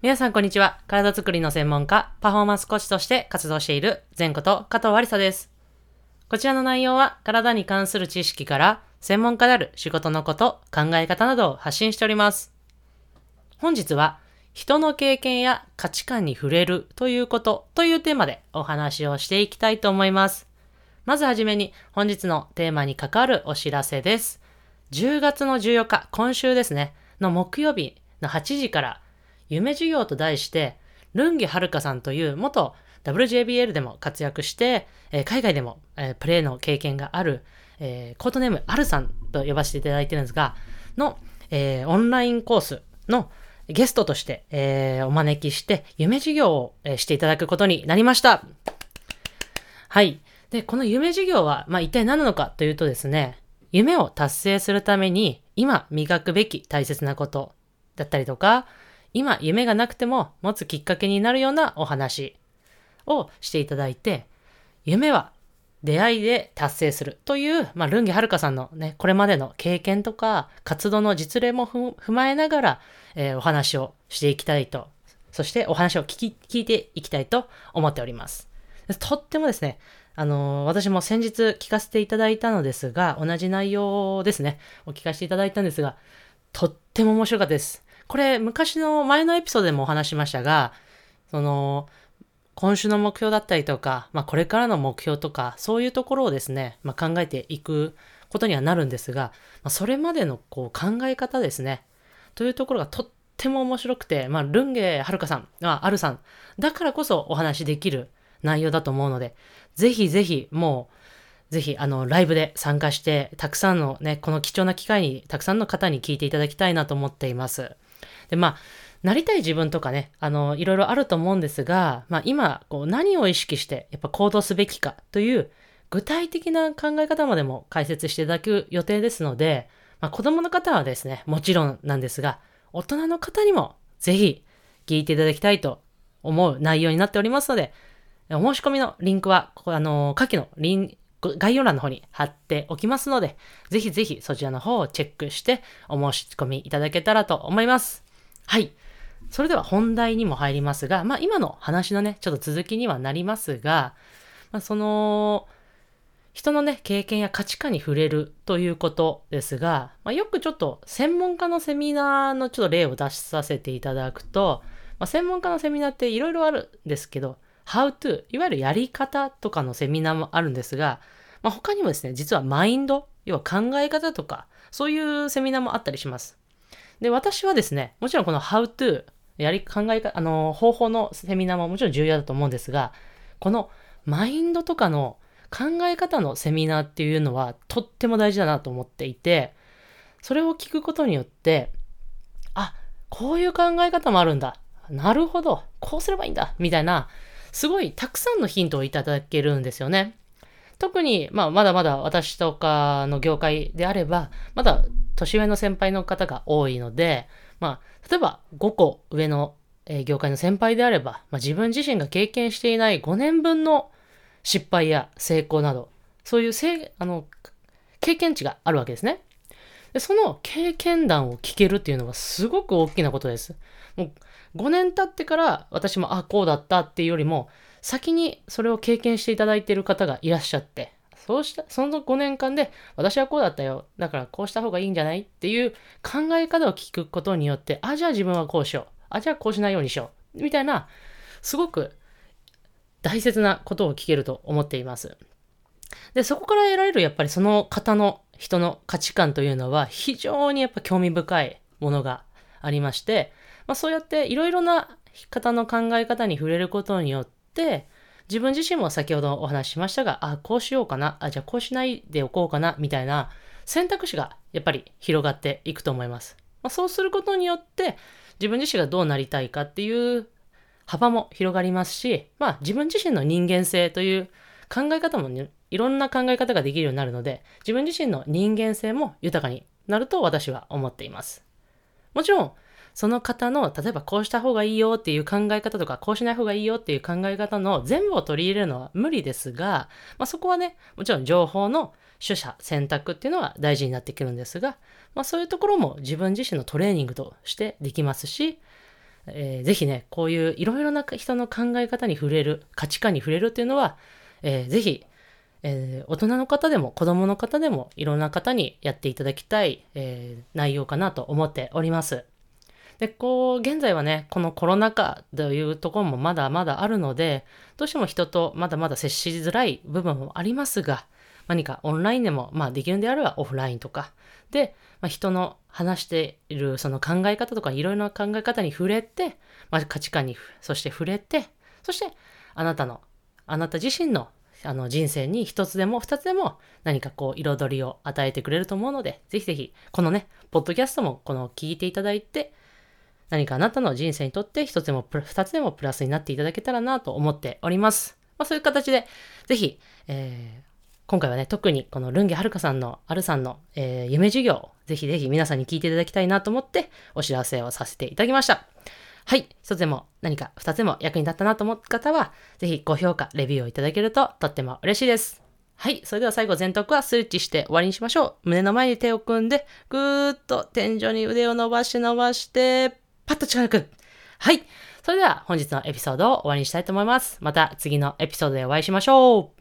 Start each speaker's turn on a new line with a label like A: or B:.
A: 皆さんこんにちは。体づくりの専門家、パフォーマンスコーチとして活動している前こと加藤ありさです。こちらの内容は体に関する知識から専門家である仕事のこと、考え方などを発信しております。本日は人の経験や価値観に触れるということというテーマでお話をしていきたいと思います。まずはじめに本日のテーマに関わるお知らせです。10月の14日、今週ですね、の木曜日の8時から夢授業と題して、ルンギはるかさんという元 WJBL でも活躍して、えー海外でも、えープレーの経験がある、えーコードネームアルさんと呼ばせていただいてるんですが、の、えーオンラインコースのゲストとして、えーお招きして、夢授業を、えしていただくことになりました。はい。で、この夢授業は、まあ、一体何なのかというとですね、夢を達成するために、今磨くべき大切なことだったりとか、今夢がなくても持つきっかけになるようなお話をしていただいて、夢は出会いで達成するという、まあ、ルンギはるかさんのね、これまでの経験とか活動の実例も踏まえながら、えーお話をしていきたいと、そしてお話を聞き、聞いていきたいと思っております。とってもですね、あのー私も先日聞かせていただいたのですが、同じ内容ですね、お聞かせていただいたんですが、とっても面白かったです。これ、昔の前のエピソードでもお話しましたが、その、今週の目標だったりとか、まあ、これからの目標とか、そういうところをですね、まあ、考えていくことにはなるんですが、まあ、それまでのこう考え方ですね、というところがとっても面白くて、まあ、ルンゲはるかさん、まあ、あるさん、だからこそお話しできる内容だと思うので、ぜひぜひ、もう、ぜひ、あの、ライブで参加して、たくさんのね、この貴重な機会に、たくさんの方に聞いていただきたいなと思っています。で、まあ、なりたい自分とかね、あの、いろいろあると思うんですが、まあ、今、こう、何を意識して、やっぱ行動すべきかという、具体的な考え方までも解説していただく予定ですので、まあ、子供の方はですね、もちろんなんですが、大人の方にも、ぜひ、聞いていただきたいと思う内容になっておりますので、お申し込みのリンクは、ここあの、下記のリン概要欄の方に貼っておきますので、ぜひぜひそちらの方をチェックしてお申し込みいただけたらと思います。はい。それでは本題にも入りますが、まあ今の話のね、ちょっと続きにはなりますが、まあその、人のね、経験や価値観に触れるということですが、まあ、よくちょっと専門家のセミナーのちょっと例を出させていただくと、まあ、専門家のセミナーっていろいろあるんですけど、How to、いわゆるやり方とかのセミナーもあるんですが、まあ、他にもですね、実はマインド、要は考え方とか、そういうセミナーもあったりします。で、私はですね、もちろんこの How to、やり、考え方、あの、方法のセミナーももちろん重要だと思うんですが、このマインドとかの考え方のセミナーっていうのはとっても大事だなと思っていて、それを聞くことによって、あ、こういう考え方もあるんだ。なるほど。こうすればいいんだ。みたいな、すごいたくさんのヒントをいただけるんですよね。特に、まあ、まだまだ私とかの業界であれば、まだ年上の先輩の方が多いので、まあ、例えば5個上の、業界の先輩であれば、まあ、自分自身が経験していない5年分の失敗や成功など、そういうせあの経験値があるわけですね。でその経験談を聞けるっていうのはすごく大きなことです。もう5年経ってから私もあこうだったっていうよりも先にそれを経験していただいている方がいらっしゃってそうしたその5年間で私はこうだったよ。だからこうした方がいいんじゃない？っていう考え方を聞くことによってあじゃあ自分はこうしよう。あじゃあこうしないようにしよう。みたいなすごく大切なことを聞けると思っています。で、そこから得られるやっぱりその方の人の価値観というのは非常にやっぱ興味深いものがありまして、まあそうやっていろいろな方の考え方に触れることによって、自分自身も先ほどお話ししましたが、あ、こうしようかな、あ、じゃあこうしないでおこうかな、みたいな選択肢がやっぱり広がっていくと思います。まあ、そうすることによって、自分自身がどうなりたいかっていう幅も広がりますし、まあ自分自身の人間性という考え方もね、いろんな考え方ができるようになるので、自分自身の人間性も豊かになると私は思っています。もちろん、その方の、例えばこうした方がいいよっていう考え方とか、こうしない方がいいよっていう考え方の全部を取り入れるのは無理ですが、まあ、そこはね、もちろん情報の取捨選択っていうのは大事になってくるんですが、まあ、そういうところも自分自身のトレーニングとしてできますし、えー、ぜひね、こういういろいろな人の考え方に触れる、価値観に触れるっていうのは、えー、ぜひ、えー、大人の方でも子供の方でもいろんな方にやっていただきたい、えー、内容かなと思っております。で、こう、現在はね、このコロナ禍というところもまだまだあるので、どうしても人とまだまだ接しづらい部分もありますが、何かオンラインでも、まあできるんであればオフラインとか、で、まあ、人の話しているその考え方とかいろいろな考え方に触れて、まあ、価値観にそして触れて、そしてあなたの、あなた自身のあの人生に一つでも二つでも何かこう彩りを与えてくれると思うので、ぜひぜひこのね、ポッドキャストもこの聞いていただいて、何かあなたの人生にとって一つでも二つでもプラスになっていただけたらなと思っております。まあそういう形で、ぜひ、えー、今回はね、特にこのルンゲはるかさんの、あるさんの、えー、夢授業、ぜひぜひ皆さんに聞いていただきたいなと思ってお知らせをさせていただきました。はい。一つでも何か二つでも役に立ったなと思った方は、ぜひ高評価、レビューをいただけるととっても嬉しいです。はい。それでは最後、全徳はスイッチして終わりにしましょう。胸の前に手を組んで、ぐーっと天井に腕を伸ばし伸ばして、パッと力く。はい。それでは本日のエピソードを終わりにしたいと思います。また次のエピソードでお会いしましょう。